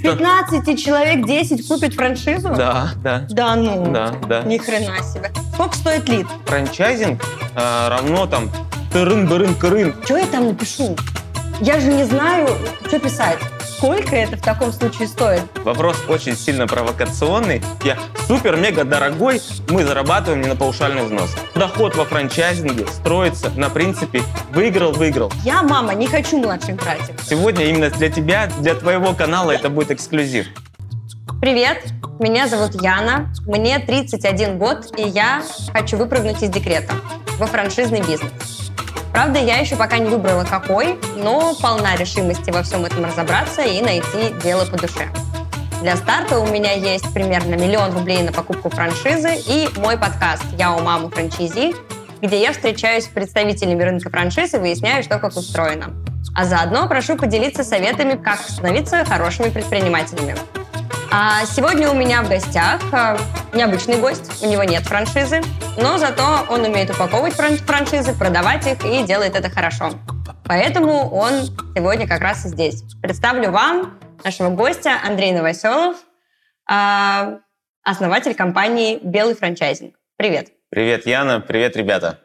15 человек 10 купит франшизу? Да, да. Да ну? Да, да. Ни хрена себе. Сколько стоит лид? Франчайзинг э, равно там тырын бырын кырын Что я там напишу? Я же не знаю, что писать. Сколько это в таком случае стоит? Вопрос очень сильно провокационный. Я супер-мега дорогой, мы зарабатываем не на паушальный взнос. Доход во франчайзинге строится на принципе выиграл-выиграл. Я, мама, не хочу младших братьев. Сегодня именно для тебя, для твоего канала это будет эксклюзив. Привет, меня зовут Яна, мне 31 год, и я хочу выпрыгнуть из декрета во франшизный бизнес. Правда, я еще пока не выбрала какой, но полна решимости во всем этом разобраться и найти дело по душе. Для старта у меня есть примерно миллион рублей на покупку франшизы и мой подкаст «Я у мамы франчайзи», где я встречаюсь с представителями рынка франшиз и выясняю, что как устроено. А заодно прошу поделиться советами, как становиться хорошими предпринимателями. А сегодня у меня в гостях а, необычный гость, у него нет франшизы, но зато он умеет упаковывать фран- франшизы, продавать их и делает это хорошо. Поэтому он сегодня как раз и здесь. Представлю вам нашего гостя Андрей Новоселов, а, основатель компании «Белый франчайзинг». Привет. Привет, Яна, привет, ребята.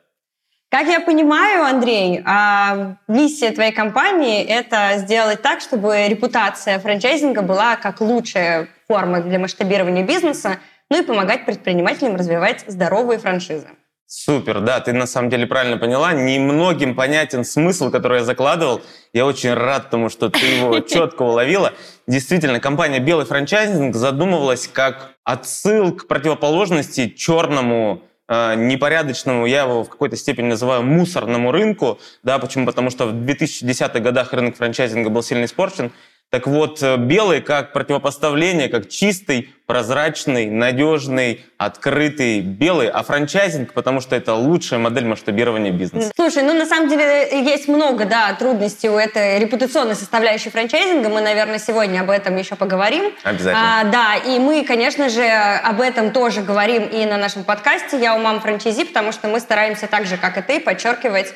Как я понимаю, Андрей, а, миссия твоей компании – это сделать так, чтобы репутация франчайзинга была как лучшая форма для масштабирования бизнеса, ну и помогать предпринимателям развивать здоровые франшизы. Супер, да, ты на самом деле правильно поняла. Немногим понятен смысл, который я закладывал. Я очень рад тому, что ты его четко уловила. Действительно, компания «Белый франчайзинг» задумывалась как отсыл к противоположности черному непорядочному, я его в какой-то степени называю мусорному рынку. Да, почему? Потому что в 2010-х годах рынок франчайзинга был сильно испорчен. Так вот, э, белый как противопоставление, как чистый, прозрачный, надежный, открытый белый, а франчайзинг, потому что это лучшая модель масштабирования бизнеса. Слушай, ну на самом деле есть много, да, трудностей у этой репутационной составляющей франчайзинга. Мы, наверное, сегодня об этом еще поговорим. Обязательно. А, да, и мы, конечно же, об этом тоже говорим и на нашем подкасте «Я у мам франчайзи», потому что мы стараемся так же, как и ты, подчеркивать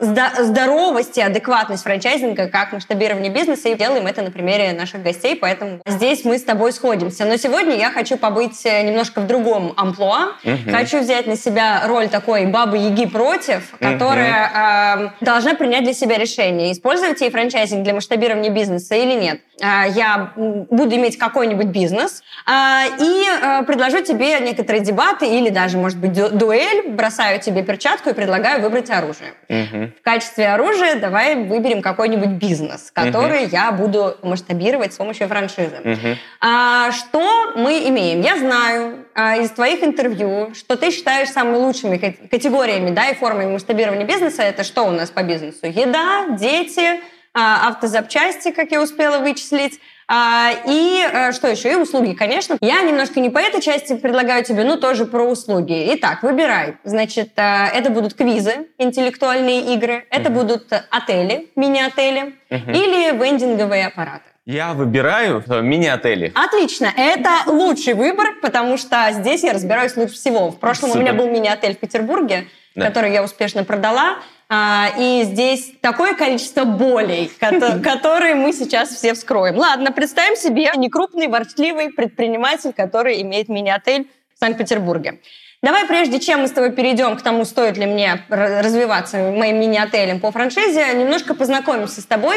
здоровость и адекватность франчайзинга как масштабирование бизнеса и делаем это на примере наших гостей, поэтому здесь мы с тобой сходимся. Но сегодня я хочу побыть э, немножко в другом амплуа. Мгм. Хочу взять на себя роль такой бабы-яги против, которая а, должна принять для себя решение, использовать ей франчайзинг для масштабирования бизнеса или нет. А, я буду иметь какой-нибудь бизнес а, и а, предложу тебе некоторые дебаты или даже, может быть, ду- дуэль, бросаю тебе перчатку и предлагаю выбрать оружие. Мгм. В качестве оружия давай выберем какой-нибудь бизнес, который я буду масштабировать с помощью франшизы. Мгм. А, что мы имеем? Я знаю а, из твоих интервью, что ты считаешь самыми лучшими ка- категориями да, и формами масштабирования бизнеса. Это что у нас по бизнесу? Еда, дети, а, автозапчасти, как я успела вычислить. А, и а, что еще? И услуги, конечно. Я немножко не по этой части предлагаю тебе, но тоже про услуги. Итак, выбирай. Значит, а, это будут квизы, интеллектуальные игры, это будут отели, мини-отели Мгм. или вендинговые аппараты. Я выбираю э, мини-отели. Отлично, это лучший выбор, потому что здесь я разбираюсь лучше всего. В прошлом Супер. у меня был мини-отель в Петербурге, Да. который я успешно продала. А, и здесь такое количество болей, кото- которые мы сейчас все вскроем. Ладно, представим себе некрупный, ворчливый предприниматель, который имеет мини-отель в Санкт-Петербурге. Давай, прежде чем мы с тобой перейдем к тому, стоит ли мне развиваться моим мини-отелем по франшизе, немножко познакомимся с тобой.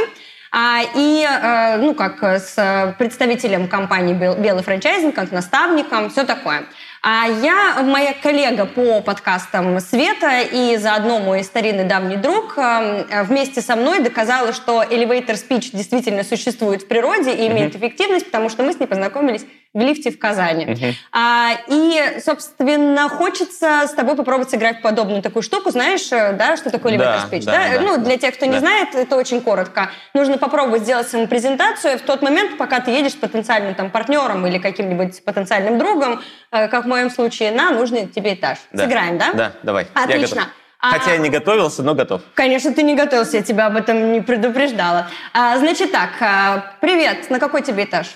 А, и, э, ну, как с представителем компании «Бел- «Белый франчайзинг», как наставником, все такое. А я, моя коллега по подкастам Света и заодно мой старинный давний друг э, вместе со мной доказала, что elevator speech действительно существует в природе и имеет эффективность, потому что мы с ней познакомились в лифте в Казани. Мгм. А, и, собственно, хочется с тобой попробовать сыграть в подобную такую штуку. Знаешь, э, да, что такое elevator Да, speech? да, да, ну, да. для тех, кто не Да. знает, это очень коротко. Нужно попробовать сделать саму презентацию в тот момент, пока ты едешь с потенциальным там, партнером или каким-нибудь потенциальным другом, э, как в моем случае, на нужный тебе этаж. Да. Сыграем, да? Да, давай. Отлично. готов. А- Хотя я не готовился, но готов. Конечно, ты не готовился, я тебя об этом не предупреждала. А, значит так, а, привет, на какой тебе этаж?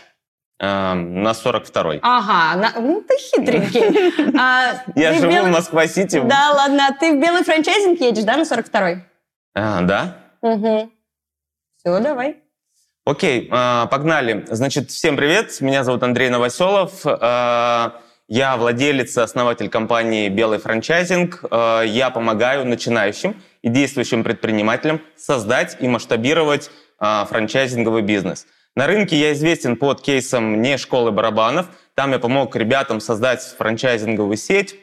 Эм, на 42-й. Ага, на- ну ты хитренький. А, Я живу белый- в Москва-Сити. Да, ладно, а ты в белый франчайзинг едешь, да, на 42-й? А, да? Угу. Все, давай. Окей, а, погнали. Значит, всем привет. Меня зовут Андрей Новоселов. А, я владелец и основатель компании «Белый франчайзинг». Я помогаю начинающим и действующим предпринимателям создать и масштабировать франчайзинговый бизнес. На рынке я известен под кейсом «Не школы барабанов». Там я помог ребятам создать франчайзинговую сеть.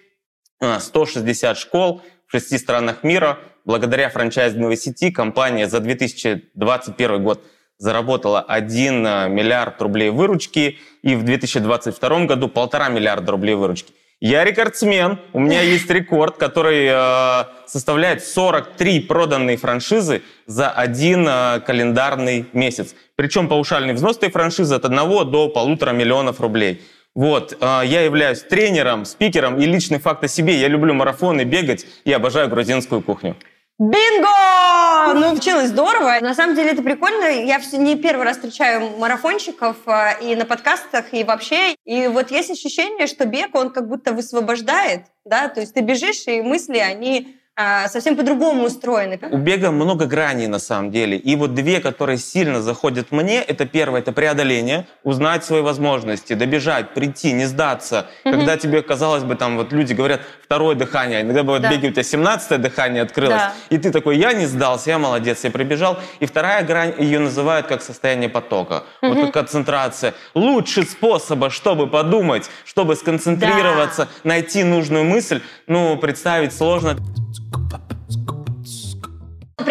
160 школ в шести странах мира. Благодаря франчайзинговой сети компания за 2021 год – заработала 1 э, миллиард рублей выручки, и в 2022 году полтора миллиарда рублей выручки. Я рекордсмен, у меня есть рекорд, который э, составляет 43 проданные франшизы за один э, календарный месяц. Причем паушальный взнос этой франшизы от 1 до полутора миллионов рублей. Вот, э, я являюсь тренером, спикером и личный факт о себе. Я люблю марафоны, бегать и обожаю грузинскую кухню. Бинго! Ну, училась здорово. На самом деле это прикольно. Я не первый раз встречаю марафонщиков а, и на подкастах, и вообще. И вот есть ощущение, что бег, он как будто высвобождает, да, то есть ты бежишь, и мысли, они совсем по-другому устроены. У бега много граней на самом деле. И вот две, которые сильно заходят мне, это первое, это преодоление, узнать свои возможности, добежать, прийти, не сдаться. Угу. Когда тебе, казалось бы, там вот люди говорят, второе дыхание, иногда бывает, да. беги, у тебя 17 дыхание открылось, да. и ты такой, я не сдался, я молодец, я прибежал. И вторая грань, ее называют как состояние потока. Угу. Вот как концентрация. Лучше способа, чтобы подумать, чтобы сконцентрироваться, да. найти нужную мысль, ну, представить сложно.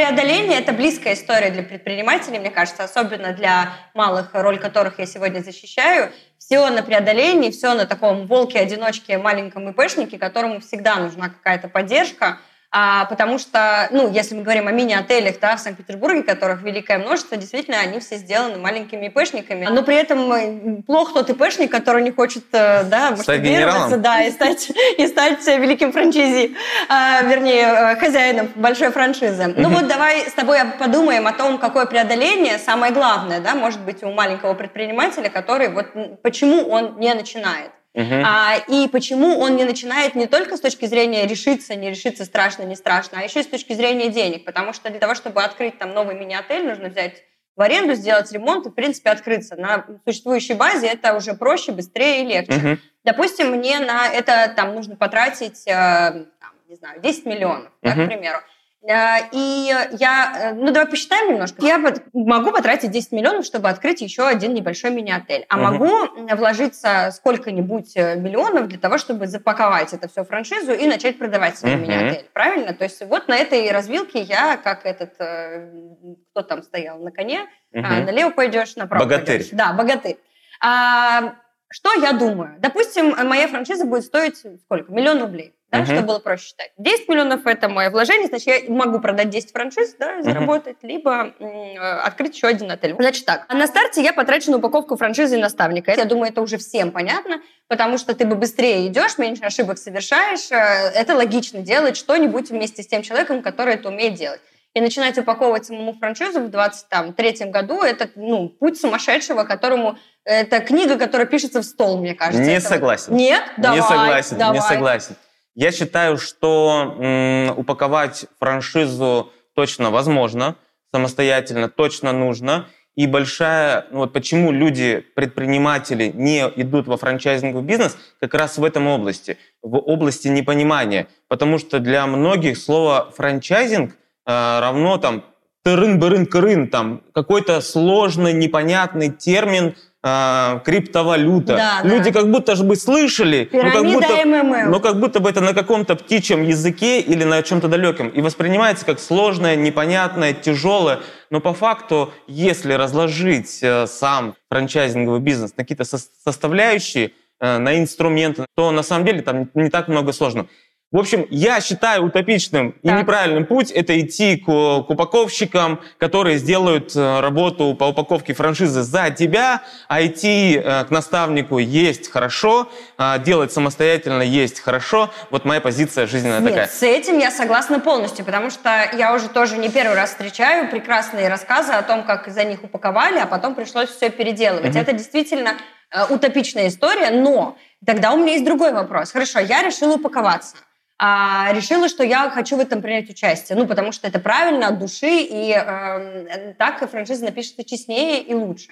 Преодоление – это близкая история для предпринимателей, мне кажется, особенно для малых, роль которых я сегодня защищаю. Все на преодолении, все на таком волке-одиночке, маленьком ИПшнике, которому всегда нужна какая-то поддержка – а, потому что, ну, если мы говорим о мини-отелях да, в Санкт-Петербурге, которых великое множество, действительно, они все сделаны маленькими ИПшниками. Но при этом плох тот ИПшник, который не хочет э, да, масштабироваться да, и, стать, и стать великим франчайзи, а, вернее, э, хозяином большой франшизы. Ну вот давай с тобой подумаем о том, какое преодоление самое главное, да, может быть, у маленького предпринимателя, который вот почему он не начинает. Uh-huh. А, и почему он не начинает не только с точки зрения решиться, не решиться, страшно, не страшно, а еще и с точки зрения денег. Потому что для того, чтобы открыть там новый мини-отель, нужно взять в аренду, сделать ремонт и, в принципе, открыться. На существующей базе это уже проще, быстрее и легче. Uh-huh. Допустим, мне на это там нужно потратить, э, там, не знаю, 10 миллионов, uh-huh. да, к примеру. Э, и я, э, ну давай посчитаем немножко. Я могу потратить 10 миллионов, чтобы открыть еще один небольшой мини-отель. А угу. могу вложиться сколько-нибудь э, миллионов для того, чтобы запаковать это все франшизу и начать продавать свой угу. мини-отель. Правильно? То есть вот на этой развилке я, как этот, кто там стоял на коне, угу. налево пойдешь, направо богатырь. пойдешь. Да, богатырь. А, что я думаю? Допустим, моя франшиза будет стоить сколько? Миллион рублей да, uh-huh. чтобы было проще считать. 10 миллионов – это мое вложение, значит, я могу продать 10 франшиз, да, заработать, uh-huh. либо э, открыть еще один отель. Значит так, а на старте я потрачу на упаковку франшизы и наставника. Я думаю, это уже всем понятно, потому что ты бы быстрее идешь, меньше ошибок совершаешь. Э, это логично делать что-нибудь вместе с тем человеком, который это умеет делать. И начинать упаковывать самому франшизу в 23 году – это ну, путь сумасшедшего, которому это книга, которая пишется в стол, мне кажется. Не это согласен. Нет? Давай, не согласен, давай. не согласен. Я считаю, что м, упаковать франшизу точно возможно, самостоятельно точно нужно. И большая, ну вот почему люди, предприниматели не идут во франчайзинговый бизнес, как раз в этом области, в области непонимания. Потому что для многих слово франчайзинг э, равно там тырын-бырын-кырын, там какой-то сложный, непонятный термин, а, криптовалюта. Да, Люди да. как будто бы слышали, но как, будто, но как будто бы это на каком-то птичьем языке или на чем-то далеком. И воспринимается как сложное, непонятное, тяжелое. Но по факту, если разложить э, сам франчайзинговый бизнес на какие-то составляющие, э, на инструменты, то на самом деле там не так много сложного. В общем, я считаю утопичным так. и неправильным путь это идти к, к упаковщикам, которые сделают э, работу по упаковке франшизы за тебя, а идти э, к наставнику есть хорошо, а делать самостоятельно есть хорошо. Вот моя позиция жизненная Нет, такая. С этим я согласна полностью, потому что я уже тоже не первый раз встречаю прекрасные рассказы о том, как за них упаковали, а потом пришлось все переделывать. Угу. Это действительно э, утопичная история, но тогда у меня есть другой вопрос. Хорошо, я решила упаковаться. А, решила, что я хочу в этом принять участие. Ну, потому что это правильно, от души, и э, так франшиза напишется честнее и лучше.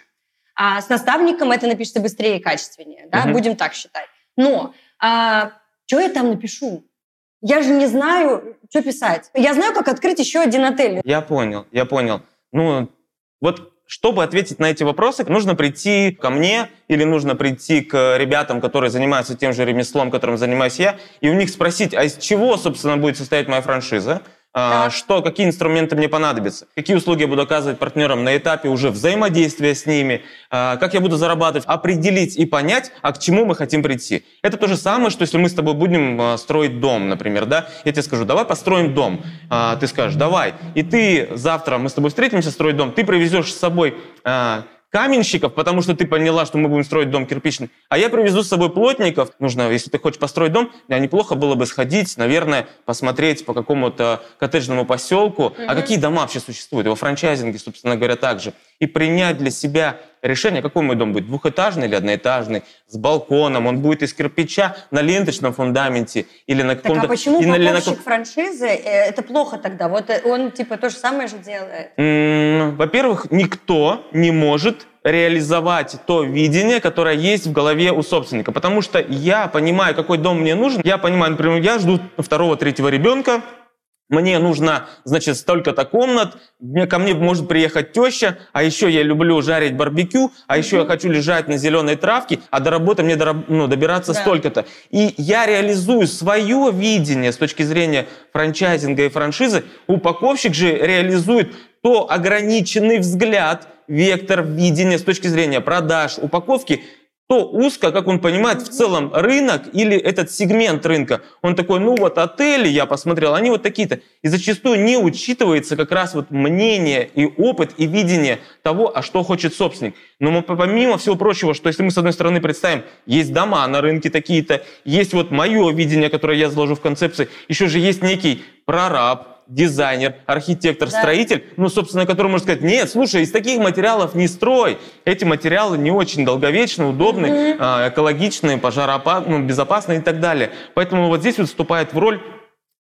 А с наставником это напишется быстрее и качественнее, да, угу. будем так считать. Но а, что я там напишу? Я же не знаю, что писать. Я знаю, как открыть еще один отель. Я понял, я понял. Ну, вот чтобы ответить на эти вопросы, нужно прийти ко мне или нужно прийти к ребятам, которые занимаются тем же ремеслом, которым занимаюсь я, и у них спросить, а из чего, собственно, будет состоять моя франшиза, да. что, какие инструменты мне понадобятся, какие услуги я буду оказывать партнерам на этапе уже взаимодействия с ними, а, как я буду зарабатывать, определить и понять, а к чему мы хотим прийти. Это то же самое, что если мы с тобой будем а, строить дом, например, да, я тебе скажу, давай построим дом, а, ты скажешь, давай, и ты завтра, мы с тобой встретимся строить дом, ты привезешь с собой каменщиков, потому что ты поняла, что мы будем строить дом кирпичный, а я привезу с собой плотников. Нужно, если ты хочешь построить дом, неплохо было бы сходить, наверное, посмотреть по какому-то коттеджному поселку, mm-hmm. а какие дома вообще существуют, его франчайзинги, собственно говоря, также, и принять для себя решение, какой мой дом будет, двухэтажный или одноэтажный, с балконом, он будет из кирпича на ленточном фундаменте или на каком-то... Так а почему или на... франшизы, э, это плохо тогда? Вот э, он типа то же самое же делает. Во-первых, никто не может реализовать то видение, которое есть в голове у собственника. Потому что я понимаю, какой дом мне нужен. Я понимаю, например, я жду второго, третьего ребенка, мне нужно, значит, столько-то комнат, мне, ко мне может приехать теща, а еще я люблю жарить барбекю, а еще mm-hmm. я хочу лежать на зеленой травке, а до работы мне до, ну, добираться да. столько-то. И я реализую свое видение с точки зрения франчайзинга и франшизы, упаковщик же реализует то ограниченный взгляд, вектор видения с точки зрения продаж, упаковки – то узко, как он понимает, в целом рынок или этот сегмент рынка. Он такой, ну вот отели, я посмотрел, они вот такие-то. И зачастую не учитывается как раз вот мнение и опыт и видение того, а что хочет собственник. Но помимо всего прочего, что если мы с одной стороны представим, есть дома на рынке такие-то, есть вот мое видение, которое я заложу в концепции, еще же есть некий прораб, дизайнер, архитектор, да. строитель, ну, собственно, который может сказать, нет, слушай, из таких материалов не строй. Эти материалы не очень долговечны, удобны, mm-hmm. экологичные, пожароопасные, ну, безопасные и так далее. Поэтому вот здесь вот вступает в роль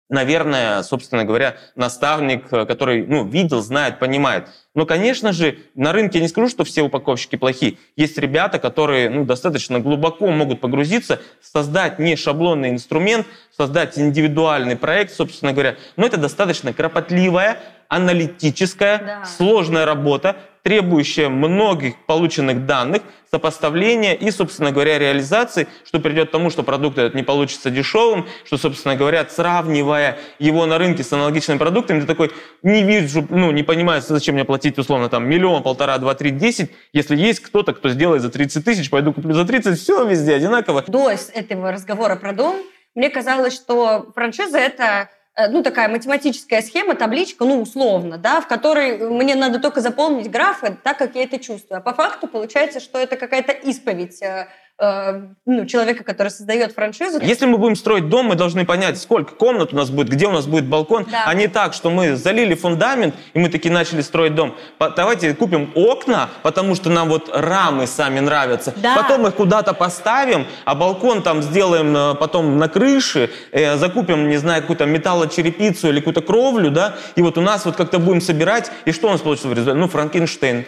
наверное, собственно говоря, наставник, э, который ну, видел, знает, понимает. Но, конечно же, на рынке я не скажу, что все упаковщики плохие. Есть ребята, которые ну, достаточно глубоко могут погрузиться, создать не шаблонный инструмент, создать индивидуальный проект, собственно говоря. Но это достаточно кропотливая, аналитическая, да. сложная работа, требующая многих полученных данных, сопоставления и, собственно говоря, реализации, что придет к тому, что продукт этот не получится дешевым, что, собственно говоря, сравнивая его на рынке с аналогичными продуктами, ты такой, не вижу, ну, не понимаю, зачем мне платить, условно, там, миллион, полтора, два, три, десять, если есть кто-то, кто сделает за 30 тысяч, пойду куплю за 30, все везде одинаково. До этого разговора про дом мне казалось, что франшиза – это ну, такая математическая схема, табличка, ну, условно, да, в которой мне надо только заполнить графы так, как я это чувствую. А по факту получается, что это какая-то исповедь э, Э, ну, человека, который создает франшизу. Если мы будем строить дом, мы должны понять, сколько комнат у нас будет, где у нас будет балкон, да. а не так, что мы залили фундамент, и мы таки начали строить дом. Давайте купим окна, потому что нам вот рамы сами нравятся. Да. Потом их куда-то поставим, а балкон там сделаем э, потом на крыше, э, закупим, не знаю, какую-то металлочерепицу или какую-то кровлю, да, и вот у нас вот как-то будем собирать, и что у нас получится в результате? Ну, Франкенштейн.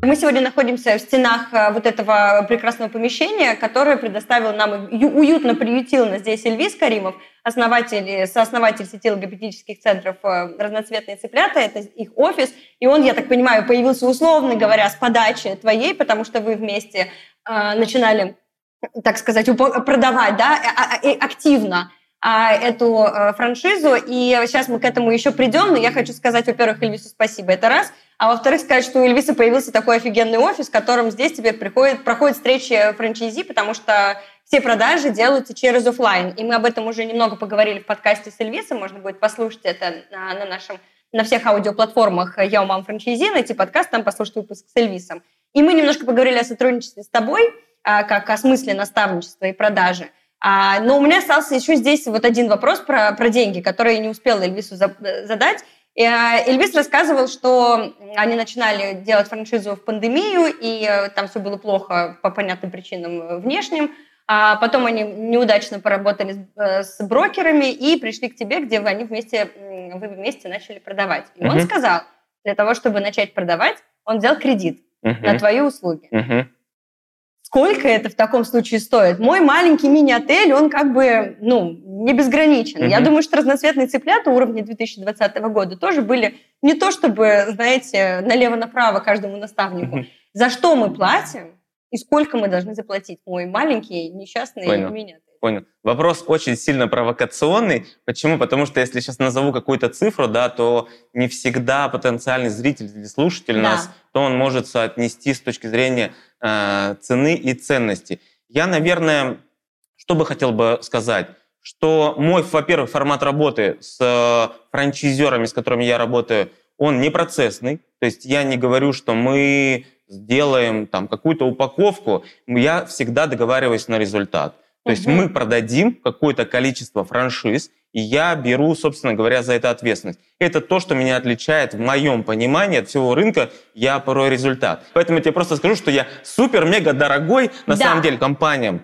Мы сегодня находимся в стенах э, вот этого прекрасного помещения, которое предоставил нам, уютно приютил нас здесь Эльвис Каримов, основатель, сооснователь сети логопедических центров э, «Разноцветные цыплята». Это их офис. И он, я так понимаю, появился условно говоря с подачи твоей, потому что вы вместе э, начинали, так сказать, продавать да, а, активно а, эту франшизу. И сейчас мы к этому еще придем. Но я хочу сказать, во-первых, Эльвису спасибо. Это раз – а во-вторых, сказать, что у Эльвиса появился такой офигенный офис, в котором здесь теперь приходит, проходят встречи франчайзи, потому что все продажи делаются через офлайн. И мы об этом уже немного поговорили в подкасте с Эльвисом. Можно будет послушать это на, на нашем на всех аудиоплатформах «Я у мам франчайзи», найти подкаст, там послушать выпуск с Эльвисом. И мы немножко поговорили о сотрудничестве с тобой, а, как о смысле наставничества и продажи. А, но у меня остался еще здесь вот один вопрос про, про деньги, который я не успела Эльвису задать. А, Эльвис рассказывал, что они начинали делать франшизу в пандемию, и э, там все было плохо по понятным причинам внешним. А потом они неудачно поработали с, э, брокерами и пришли к тебе, где вы, они вместе, вы вместе начали продавать. И Мгм. он сказал, для того, чтобы начать продавать, он взял кредит Мгм. на твои услуги. Мгм. Сколько это в таком случае стоит? Мой маленький мини-отель, он как бы, ну, не безграничен. Я Мгм. думаю, что разноцветные цыплята уровня 2020 года тоже были не то чтобы, знаете, налево-направо каждому наставнику. Мгм. За что мы платим и сколько мы должны заплатить? Мой маленький несчастный Понял. мини-отель. Понял. Вопрос очень сильно провокационный. Почему? Потому что если сейчас назову какую-то цифру, да, то не всегда потенциальный зритель или слушатель Да. нас, то он может соотнести с точки зрения э, цены и ценности. Я, наверное, что бы хотел бы сказать, что мой, во-первых, формат работы с э, франчайзерами, с которыми я работаю, он не процессный. То есть я не говорю, что мы сделаем там какую-то упаковку, я всегда договариваюсь на результат. То есть мы продадим какое-то количество франшиз, и я беру, собственно говоря, за это ответственность. Это то, что меня отличает в моем понимании от всего рынка, я порой результат. Поэтому я тебе просто скажу, что я супер-мега дорогой, на Да. самом деле, компаниям,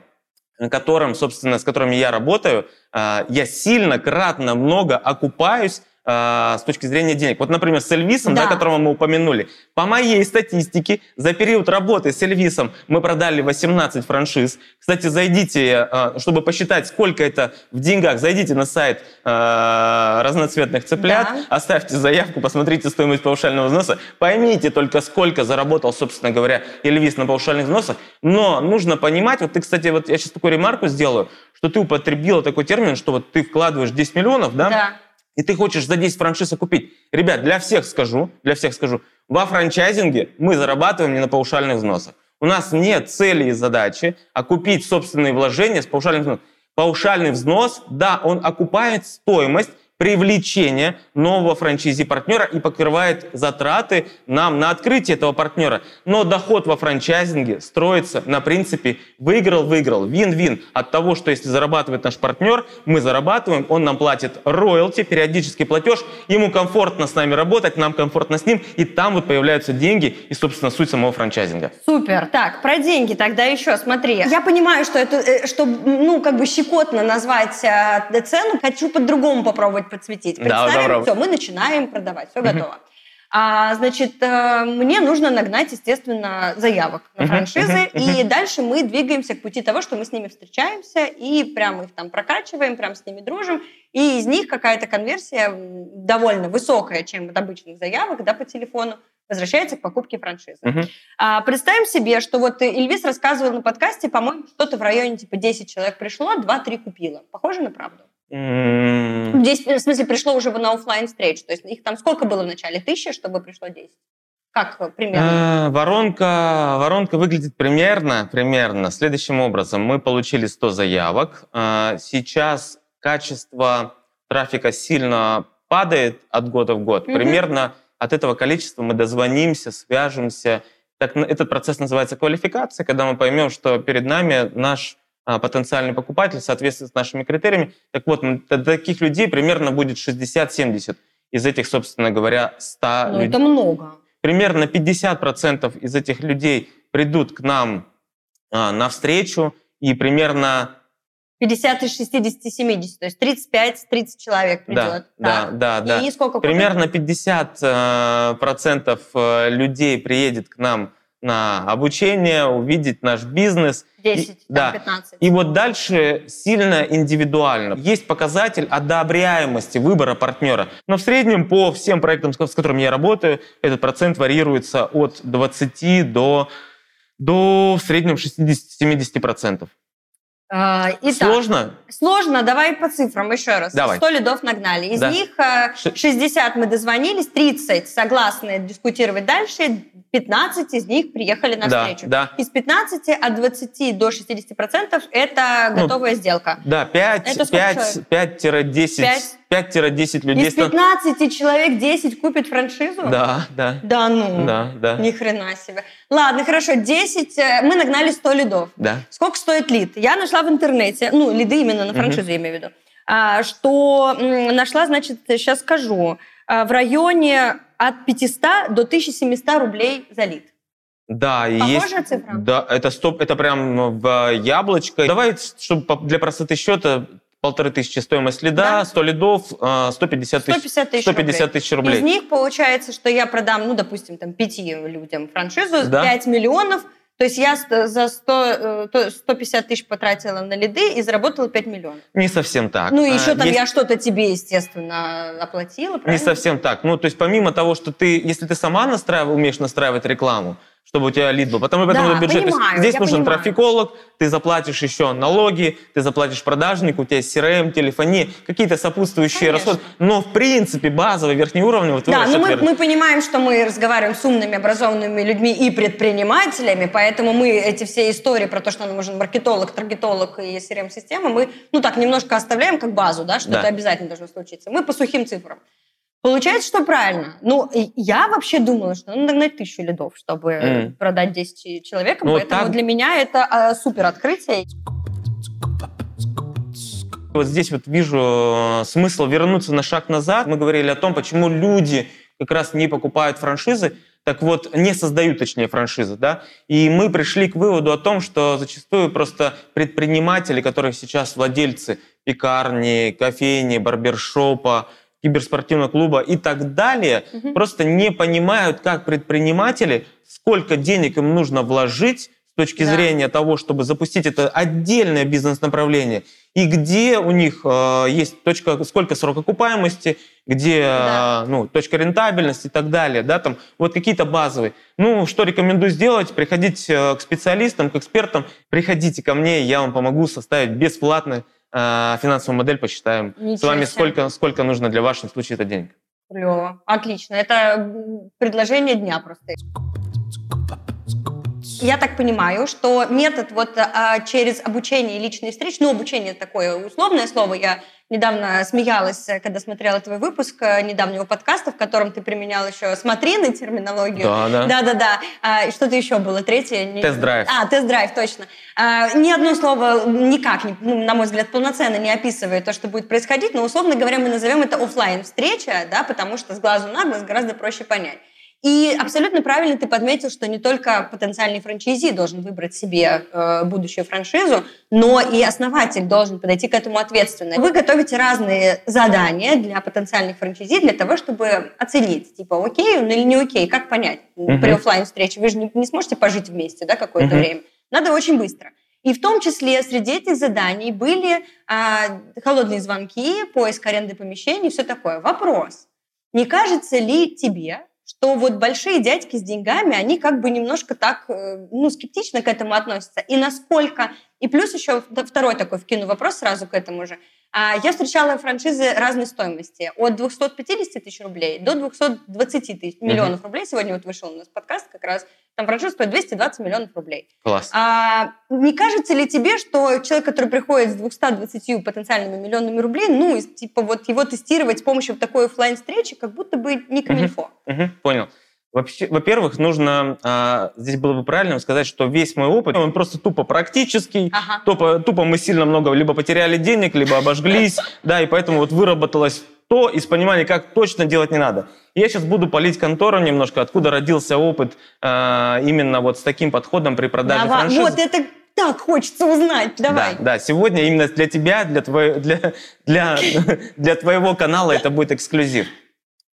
которым, собственно, с которыми я работаю, а, я сильно, кратно, много окупаюсь а, с точки зрения денег. Вот, например, с Эльвисом, да. Да. которого мы упомянули, по моей статистике, за период работы с Эльвисом мы продали 18 франшиз. Кстати, зайдите, а, чтобы посчитать, сколько это в деньгах, зайдите на сайт а, разноцветных цыплят, Да. оставьте заявку, посмотрите стоимость паушального взноса, поймите только, сколько заработал, собственно говоря, Эльвис на паушальных взносах. Но нужно понимать, вот ты, кстати, вот я сейчас такую ремарку сделаю, что ты употребила такой термин, что вот ты вкладываешь 10 миллионов, да? Да. И ты хочешь за 10 франшиз купить. Ребят, для всех скажу, для всех скажу, во франчайзинге мы зарабатываем не на паушальных взносах. У нас нет цели и задачи окупить собственные вложения с паушальным взносом. Паушальный взнос, да, он окупает стоимость привлечения нового франчайзи-партнера и покрывает затраты нам на открытие этого партнера. Но доход во франчайзинге строится на принципе выиграл-выиграл, вин-вин. От того, что если зарабатывает наш партнер, мы зарабатываем, он нам платит роялти, периодический платеж, ему комфортно с нами работать, нам комфортно с ним, и там вот появляются деньги и, собственно, суть самого франчайзинга. Супер. Так, про деньги тогда еще, смотри. Я понимаю, что это, э, что, ну, как бы щекотно назвать э, цену, хочу по-другому попробовать подсветить. Да, Представим, попробуй. все, мы начинаем продавать, все готово. А, значит, э, мне нужно нагнать, естественно, заявок на франшизы, и дальше мы двигаемся к пути того, что мы с ними встречаемся и прям их там прокачиваем, прям с ними дружим, и из них какая-то конверсия довольно высокая, чем от обычных заявок, да, по телефону, возвращается к покупке франшизы. А, представим себе, что вот Ильвис рассказывал на подкасте, по-моему, что-то в районе типа 10 человек пришло, 2-3 купило. Похоже на правду? М, 10, в смысле, пришло уже на оффлайн встречу. То есть их там сколько было в начале? Тысяча, чтобы пришло 10? Как э, примерно? А, Воронка, воронка выглядит примерно, примерно следующим образом. Мы получили 100 заявок. Сейчас качество трафика сильно падает от года в год. Примерно от этого количества мы дозвонимся, свяжемся. Так, этот процесс называется квалификация, когда мы поймем, что перед нами наш потенциальный покупатель соответствует с нашими критериями. Так вот, таких людей примерно будет 60-70 из этих, собственно говоря, 100 ну, людей это много. примерно 50% из этих людей придут к нам а, навстречу, и примерно 50 из 60 70, то есть 35-30 человек придет. да, Так. да, да. И сколько примерно 50 э, процентов э, людей приедет к нам на обучение, увидеть наш бизнес. 10, И- да. 15. И вот дальше сильно индивидуально. Есть показатель одобряемости выбора партнера. Но в среднем по всем проектам, с которыми я работаю, этот процент варьируется от 20 до, до в среднем 60-70 процентов. А, итак, Сложно? Сложно, давай по цифрам еще раз. Давай. 100 лидов нагнали. Из Да. них э, Ш- 60 мы дозвонились, 30 согласны дискутировать дальше, 15 из них приехали на Да, встречу. да. Из 15 от 20 до 60 процентов это Ну, готовая сделка. Да, 5, Это сколько 5, 5-10, Пять? 5-10 людей. Из стан- 15 человек 10 купит франшизу? Да, да, Да ну, да, да, ни хрена себе. Ладно, хорошо, 10, э, мы нагнали 100 лидов. да. Сколько стоит лид? Я нашла в интернете, ну, лиды именно на франшизу, я имею в виду, а, что нашла, значит, сейчас скажу, а, в районе от 500 до 1700 рублей за лид. Да, и есть... цифра? Да, это стоп, это прям в яблочко. Давай, чтобы для простоты счета, полторы тысячи стоимость лида, Да. 100 лидов, а, 150 тысяч, 150 тысяч 150 тысяч рублей. Из них получается, что я продам, ну, допустим, там, пяти людям франшизу, Да. 5 миллионов, то есть я за 100, э, то- 150 тысяч потратила на лиды и заработала 5 миллионов. Не совсем так. Ну, А, еще там есть- я что-то тебе, естественно, оплатила, Не правильно? совсем так. Ну, то есть помимо того, что ты, если ты сама настраив- умеешь настраивать рекламу, чтобы у тебя лид был, потом, потом Да, бюджет. Понимаю, здесь нужен понимаю. трафиколог, ты заплатишь еще налоги, ты заплатишь продажнику, у тебя CRM, телефония, какие-то сопутствующие Конечно. расходы. Но, в принципе, базовый, верхний уровень, вот Да, но мы, отверг- мы понимаем, что мы разговариваем с умными, образованными людьми и предпринимателями, поэтому мы эти все истории про то, что нам нужен маркетолог, таргетолог и CRM-система, мы, ну так, немножко оставляем как базу, да, что Да. это обязательно должно случиться. Мы по сухим цифрам. Получается, что правильно. Ну, я вообще думала, что надо нагнать тысячу лидов, чтобы Мгм. продать 10 человекам, Ну, поэтому так- для меня это а, супер открытие. Вот здесь вот вижу э, смысл вернуться на шаг назад. Мы говорили о том, почему люди как раз не покупают франшизы, так вот, не создают, точнее, франшизы, да, и мы пришли к выводу о том, что зачастую просто предприниматели, которые сейчас владельцы пекарни, кофейни, барбершопа, киберспортивного клуба и так далее, Мгм. просто не понимают, как предприниматели, сколько денег им нужно вложить с точки Да. зрения того, чтобы запустить это отдельное бизнес-направление, и где у них э, есть точка, сколько срок окупаемости, где Да. э, ну, точка рентабельности и так далее, да, там вот какие-то базовые. Ну, что рекомендую сделать? Приходить э, к специалистам, к экспертам, приходите ко мне, я вам помогу составить бесплатно э, финансовую модель, посчитаем Ничего с вами, сколько, сколько нужно для вашего случая это денег. Клево. Отлично. Это предложение дня просто. Я так понимаю, что метод вот а, через обучение и личные встречи, ну, обучение такое условное слово, я недавно смеялась, э, когда смотрела твой выпуск э, недавнего подкаста, в котором ты применял еще смотрины терминологию. Да, да. Да-да-да. А, и что-то еще было, третье? не- Тест-драйв. А, тест-драйв, точно. А, ни одно слово никак, не- ну, на мой взгляд, полноценно не описывает то, что будет происходить, но, условно говоря, мы назовем это оффлайн встреча да, потому что с глазу на глаз гораздо проще понять. И абсолютно правильно ты подметил, что не только потенциальный франчайзи должен выбрать себе э, будущую франшизу, но и основатель должен подойти к этому ответственно. Вы готовите разные задания для потенциальных франчайзи для того, чтобы оценить, типа, окей он или не окей, как понять Мгм. при оффлайн встрече Вы же не, не сможете пожить вместе да, какое-то Мгм. время. Надо очень быстро. И в том числе среди этих заданий были а, холодные звонки, поиск аренды помещений, все такое. Вопрос. Не кажется ли тебе, что вот большие дядьки с деньгами, они как бы немножко так, э, ну, скептично к этому относятся? И насколько... И плюс еще второй такой вкину вопрос сразу к этому же. А, Я встречала франшизы разной стоимости. От 250 тысяч рублей до 220 тысяч миллионов рублей. Сегодня вот вышел у нас подкаст как раз. Там франшиза стоит 220 миллионов рублей. Класс. А не кажется ли тебе, что человек, который приходит с 220 потенциальными миллионами рублей, ну, типа вот его тестировать с помощью такой оффлайн встречи как будто бы не камильфо? Мгм, понял. Вообще, во-первых, нужно а, здесь было бы правильно сказать, что весь мой опыт, он просто тупо практический, Ага. тупо, тупо мы сильно много либо потеряли денег, либо обожглись, да, и поэтому вот выработалось то из понимания, как точно делать не надо. Я сейчас буду полить контору немножко, откуда родился опыт а, именно вот с таким подходом при продаже Давай. франшизы. Вот это так хочется узнать. Давай. Да, да, сегодня именно для тебя, для, твоего, для, для, для твоего канала это будет эксклюзив.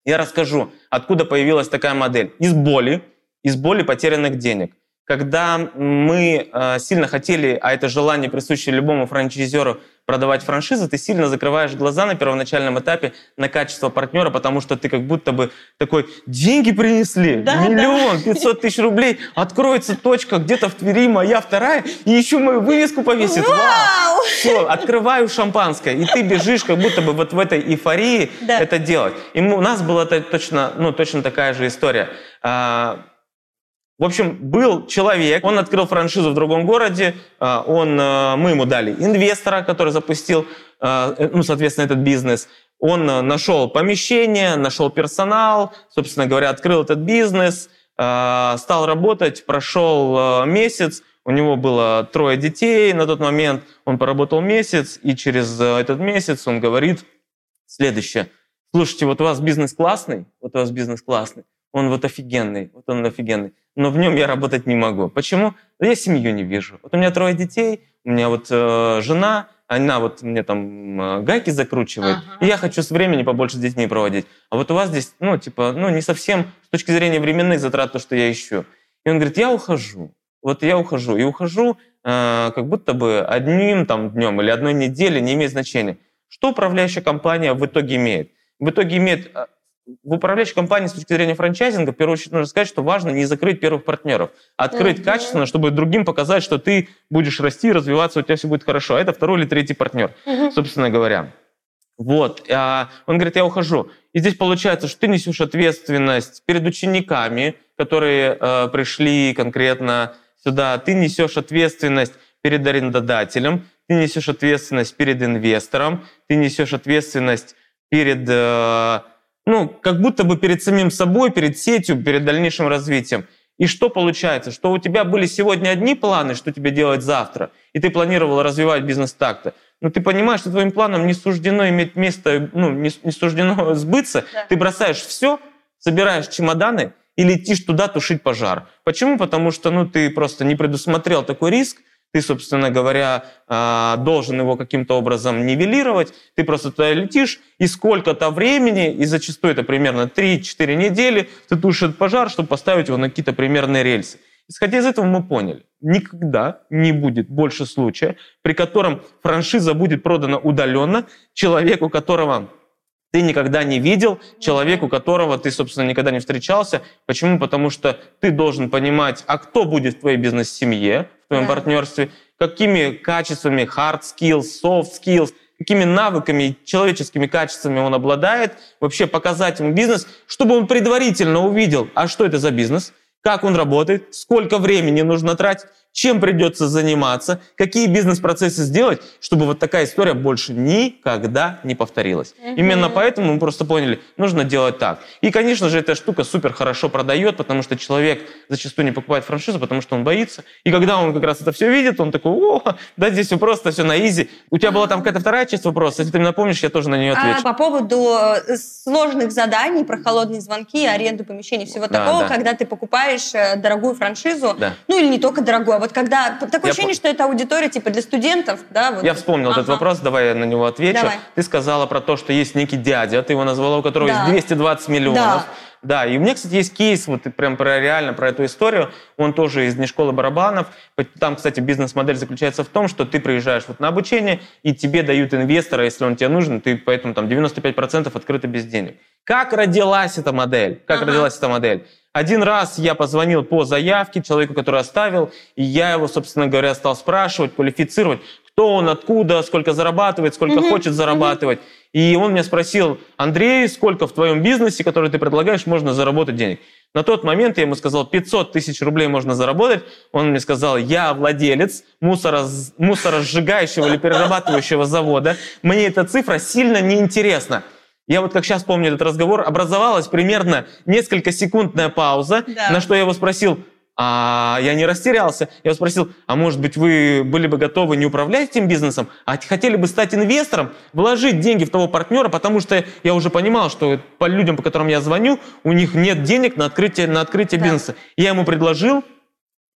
Я расскажу, откуда появилась такая модель. Из боли, из боли потерянных денег. Когда мы э, сильно хотели, а это желание присуще любому франчайзеру продавать франшизы, ты сильно закрываешь глаза на первоначальном этапе на качество партнера, потому что ты как будто бы такой, деньги принесли, Да, миллион, 500 тысяч рублей, откроется точка где-то в Твери, моя вторая, и еще мою вывеску повесит. Вау! Вау! Все, открываю шампанское, и ты бежишь, как будто бы вот в этой эйфории Да. это делать. И у нас была точно, ну, точно такая же история. В общем, был человек, он открыл франшизу в другом городе, а, он, а, мы ему дали инвестора, который запустил, а, э, ну, соответственно, этот бизнес. Он нашел помещение, нашел персонал, собственно говоря, открыл этот бизнес, стал работать, прошел месяц, у него было трое детей на тот момент, он поработал месяц, и через этот месяц он говорит следующее. Слушайте, вот у вас бизнес классный, вот у вас бизнес классный, он вот офигенный, вот он офигенный, но в нем я работать не могу. Почему? Я семью не вижу. Вот у меня трое детей, у меня вот э, жена, она вот мне там э, гайки закручивает, ага. и я хочу с времени побольше с детьми проводить. А вот у вас здесь, ну, типа, ну, не совсем с точки зрения временных затрат то, что я ищу. И он говорит, я ухожу. Вот я ухожу. И ухожу э, как будто бы одним там днем или одной неделей, не имеет значения. Что управляющая компания в итоге имеет? В итоге имеет э, в управляющей компании с точки зрения франчайзинга, в первую очередь, нужно сказать, что важно не закрыть первых партнеров, а открыть mm-hmm. качественно, чтобы другим показать, что ты будешь расти, развиваться, у тебя все будет хорошо. А это второй или третий партнер, mm-hmm. собственно говоря. Вот. А он говорит, я ухожу. И здесь получается, что ты несешь ответственность перед учениками, которые э, пришли конкретно сюда. Ты несешь ответственность перед арендодателем, ты несешь ответственность перед инвестором, ты несешь ответственность перед э, ну, как будто бы перед самим собой, перед сетью, перед дальнейшим развитием. И что получается? Что у тебя были сегодня одни планы, что тебе делать завтра, и ты планировал развивать бизнес так-то, но ты понимаешь, что твоим планам не суждено иметь место, ну, не, не суждено сбыться, да. ты бросаешь все, собираешь чемоданы и летишь туда тушить пожар. Почему? Потому что ну, ты просто не предусмотрел такой риск, ты, собственно говоря, а, должен его каким-то образом нивелировать, ты просто туда летишь, и сколько-то времени, и зачастую это примерно 3-4 недели, ты тушишь пожар, чтобы поставить его на какие-то примерные рельсы. Исходя из этого мы поняли, никогда не будет больше случая, при котором франшиза будет продана удаленно человеку, которого ты никогда не видел, человеку, которого ты, собственно, никогда не встречался. Почему? Потому что ты должен понимать, а кто будет в твоей бизнес-семье, в твоем да. партнерстве, какими качествами, hard skills, soft skills, какими навыками, человеческими качествами он обладает, вообще показать ему бизнес, чтобы он предварительно увидел, а что это за бизнес, как он работает, сколько времени нужно тратить, чем придется заниматься, какие бизнес-процессы сделать, чтобы вот такая история больше никогда не повторилась. Угу. Именно поэтому мы просто поняли, нужно делать так. И, конечно же, эта штука супер хорошо продает, потому что человек зачастую не покупает франшизу, потому что он боится. И когда он как раз это все видит, он такой, о, да, здесь просто все на изи. У тебя была там какая-то вторая часть вопроса, если ты мне напомнишь, я тоже на нее отвечу. А, по поводу э, сложных заданий про холодные звонки, аренду помещений, всего да, такого, да. когда ты покупаешь э, дорогую франшизу, да. ну или не только дорогую, вот когда такое я ощущение, по... что это аудитория типа для студентов, да? Вот. Я вспомнил ага. этот вопрос, давай я на него отвечу. Давай. Ты сказала про то, что есть некий дядя, ты его назвала, у которого да. есть 220 миллионов. Да. Да, и у меня, кстати, есть кейс, вот прям про реально про эту историю. Он тоже из школы барабанов. Там, кстати, бизнес-модель заключается в том, что ты приезжаешь вот на обучение, и тебе дают инвестора, если он тебе нужен, ты поэтому там 95% открыто без денег. Как родилась эта модель? Как ага. родилась эта модель? Один раз я позвонил по заявке человеку, который оставил, и я его, собственно говоря, стал спрашивать, квалифицировать, кто он, откуда, сколько зарабатывает, сколько угу, хочет зарабатывать. Угу. И он меня спросил, Андрей, сколько в твоем бизнесе, который ты предлагаешь, можно заработать денег? На тот момент я ему сказал, 500 тысяч рублей можно заработать. Он мне сказал, я владелец мусорос, мусоросжигающего или перерабатывающего завода. Мне эта цифра сильно неинтересна. Я вот как сейчас помню этот разговор, образовалась примерно несколько секундная пауза, да. на что я его спросил, а я не растерялся. Я его спросил, а может быть вы были бы готовы не управлять этим бизнесом, а хотели бы стать инвестором, вложить деньги в того партнера, потому что я уже понимал, что по людям, по которым я звоню, у них нет денег на открытие, на открытие да. бизнеса. Я ему предложил,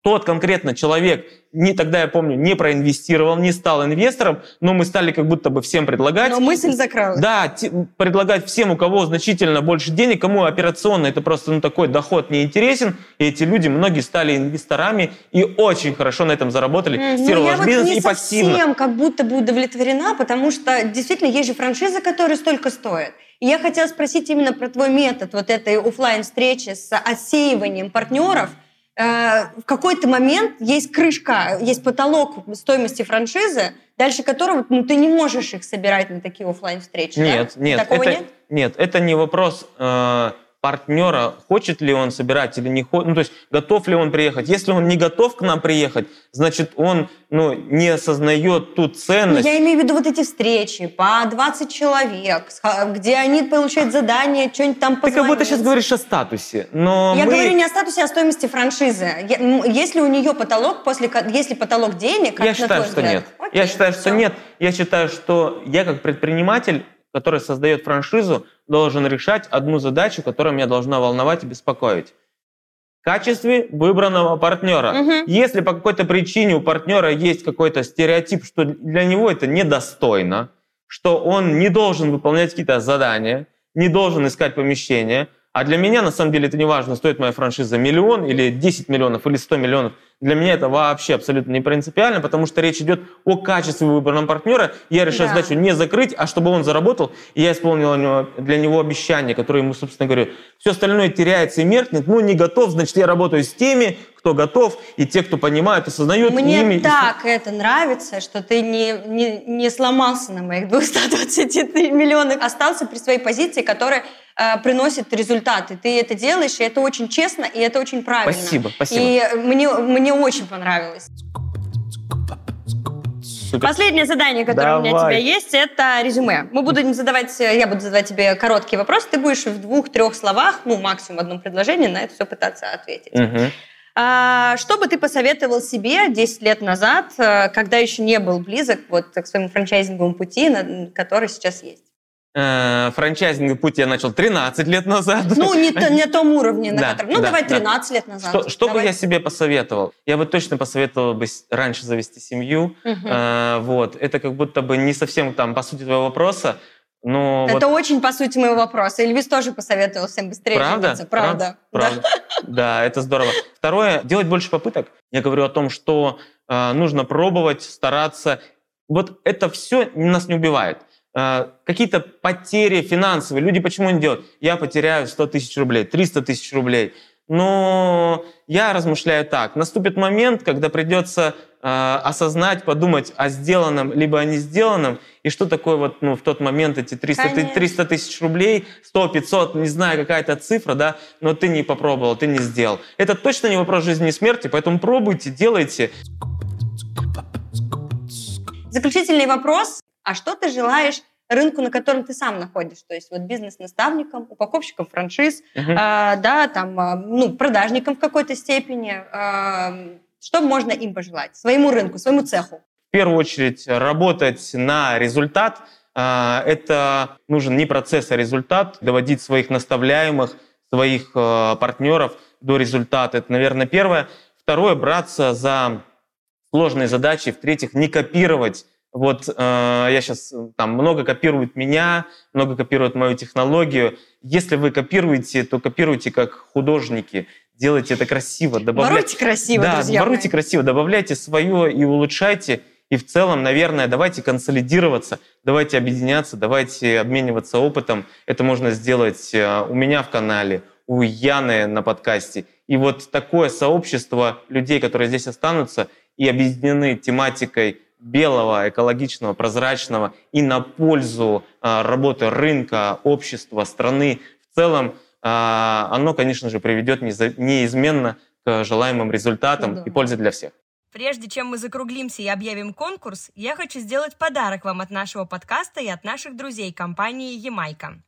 тот конкретно человек, не, тогда я помню, не проинвестировал, не стал инвестором, но мы стали как будто бы всем предлагать. Но мысль закралась. Да, те, предлагать всем, у кого значительно больше денег, кому операционно это просто ну, такой доход не интересен. И эти люди, многие стали инвесторами и очень хорошо на этом заработали. Mm, ну, я вот бизнес не и пассивно. совсем как будто бы удовлетворена, потому что действительно есть же франшизы, которые столько стоят. И я хотела спросить именно про твой метод вот этой офлайн встречи с отсеиванием партнеров – в какой-то момент есть крышка, есть потолок стоимости франшизы, дальше которого ну, ты не можешь их собирать на такие офлайн встречи Нет, да? нет, Такого это, нет? Нет, это не вопрос э, партнера, хочет ли он собирать или не хочет, ну, то есть готов ли он приехать. Если он не готов к нам приехать, значит, он ну, не осознает ту ценность. Я имею в виду вот эти встречи по 20 человек, где они получают задание, что-нибудь там позвонить. Ты как будто сейчас говоришь о статусе, но Я мы... говорю не о статусе, а о стоимости франшизы. Если у нее потолок, после, если потолок денег, Я считаю, что взгляд? нет. Окей, я считаю, все. что нет. Я считаю, что я как предприниматель который создает франшизу, должен решать одну задачу, которая меня должна волновать и беспокоить. В качестве выбранного партнера. Угу. Если по какой-то причине у партнера есть какой-то стереотип, что для него это недостойно, что он не должен выполнять какие-то задания, не должен искать помещение, а для меня, на самом деле, это не важно, стоит моя франшиза миллион или 10 миллионов или 100 миллионов. Для меня это вообще абсолютно не принципиально, потому что речь идет о качестве выбранного партнера. Я решаю Да. задачу не закрыть, а чтобы он заработал, и я исполнил для него- для него обещание, которое ему, собственно говорю. Все остальное теряется и меркнет. Ну, не готов, значит, я работаю с теми, кто готов, и те, кто понимают, осознают Мне ими. и так это нравится, что ты не, не, не сломался на моих 220 миллионах, остался при своей позиции, которая э, приносит результаты. Ты это делаешь, и это очень честно, и это очень правильно. Спасибо, спасибо. И мне, мне очень понравилось. Супер. Последнее задание, которое у меня Давай. у тебя есть, это резюме. Мы будем задавать, э, я буду задавать тебе короткие вопросы, ты будешь в двух-трех словах, ну, максимум в одном предложении на это все пытаться ответить. Мгм. А, что бы ты посоветовал себе 10 лет назад, э, когда еще не был близок вот к своему франчайзинговому пути, на- который сейчас есть? Э, Франчайзинговый путь я начал 13 лет назад. Ну, не, то- не том уровне, на Да, котором... Ну, да, давай да. 13 лет назад. Что, что бы я себе посоветовал? Я бы точно посоветовал бы раньше завести семью. Мгм. Э, вот. Это как будто бы не совсем там по сути твоего вопроса, но Это вот очень по сути моего вопроса. Эльвис тоже посоветовал всем быстрее правда, жениться. Правда. правда, да, это здорово. Второе, делать больше попыток. Я говорю о том, что э, нужно пробовать, стараться. Вот это все нас не убивает. Э, какие-то потери финансовые. Люди почему не делают? Я потеряю 100 тысяч рублей, 300 тысяч рублей. Но я размышляю так. Наступит момент, когда придется э, осознать, подумать о сделанном, либо о не сделанном, и что такое вот ну, в тот момент эти 300, ты- Конечно. 300 тысяч рублей, 100, 500, не знаю, какая-то цифра, да, но ты не попробовал, ты не сделал. Это точно не вопрос жизни и смерти, поэтому пробуйте, делайте. Заключительный вопрос. А что ты желаешь рынку, на котором ты сам находишь? То есть вот бизнес-наставникам, упаковщикам франшиз, Мгм. а, да, там, а, ну, продажникам в какой-то степени. а, что можно им пожелать? Своему рынку, своему цеху. В первую очередь работать на результат. А, Это нужен не процесс, а результат. Доводить своих наставляемых, своих э, партнеров до результата. Это, наверное, первое. Второе, браться за сложные задачи. В-третьих, не копировать. Вот э, я сейчас там много копируют меня, много копируют мою технологию. Если вы копируете, то копируйте как художники. Делайте это красиво, добавляйте. Воруйте красиво, да, друзья воруйте мои. красиво, добавляйте свое и улучшайте. И в целом, наверное, давайте консолидироваться, давайте объединяться, давайте обмениваться опытом. Это можно сделать э, у меня в канале, у Яны на подкасте. И вот такое сообщество людей, которые здесь останутся и объединены тематикой белого, экологичного, прозрачного и на пользу э, работы рынка, общества, страны в целом, э, оно, конечно же, приведет неизменно к желаемым результатам и пользе для всех. Прежде чем мы закруглимся и объявим конкурс, я хочу сделать подарок вам от нашего подкаста и от наших друзей компании Ямайка.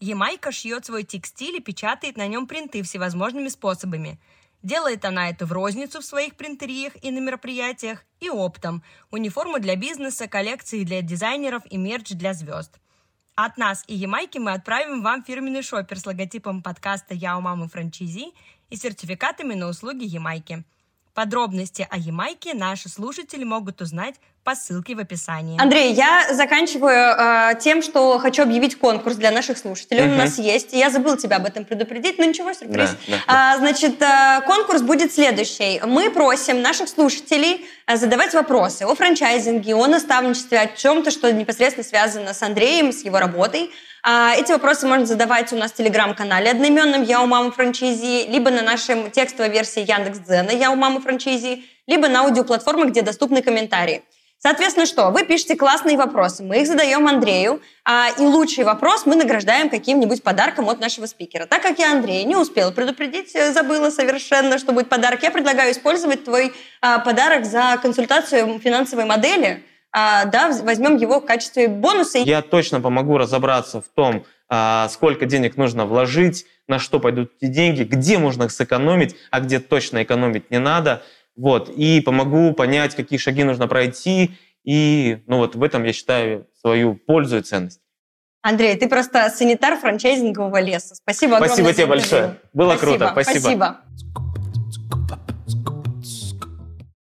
Ямайка шьет свой текстиль и печатает на нем принты всевозможными способами. Делает она это в розницу в своих принтериях и на мероприятиях, и оптом. Униформы для бизнеса, коллекции для дизайнеров и мерч для звезд. От нас и Ямайки мы отправим вам фирменный шопер с логотипом подкаста «Я у мамы франчизи» и сертификатами на услуги Ямайки. Подробности о Ямайке наши слушатели могут узнать по ссылке в описании. Андрей, я заканчиваю э, тем, что хочу объявить конкурс для наших слушателей. Он у нас есть. Я забыл тебя об этом предупредить, но ничего, сюрприз. Да, да, А, значит, э, конкурс будет следующий. Мы просим наших слушателей э, задавать вопросы о франчайзинге, о наставничестве, о чем-то, что непосредственно связано с Андреем, с его работой. А, Эти вопросы можно задавать у нас в телеграм-канале одноименном «Я у мамы франчайзи», либо на нашей текстовой версии Яндекс.Дзена «Я у мамы франчайзи», либо на аудиоплатформах, где доступны комментарии. Соответственно, что? Вы пишете классные вопросы, мы их задаем Андрею, а, и лучший вопрос мы награждаем каким-нибудь подарком от нашего спикера. Так как я Андрей не успела предупредить, э, забыла совершенно, что будет подарок, я предлагаю использовать твой а, подарок за консультацию финансовой модели. А, да, возьмем его в качестве бонуса. Я точно помогу разобраться в том, а, сколько денег нужно вложить, на что пойдут эти деньги, где можно их сэкономить, а где точно экономить не надо. Вот. И помогу понять, какие шаги нужно пройти. И ну вот в этом я считаю свою пользу и ценность. Андрей, ты просто санитар франчайзингового леса. Спасибо огромное Спасибо тебе большое. Было круто. Спасибо. Спасибо.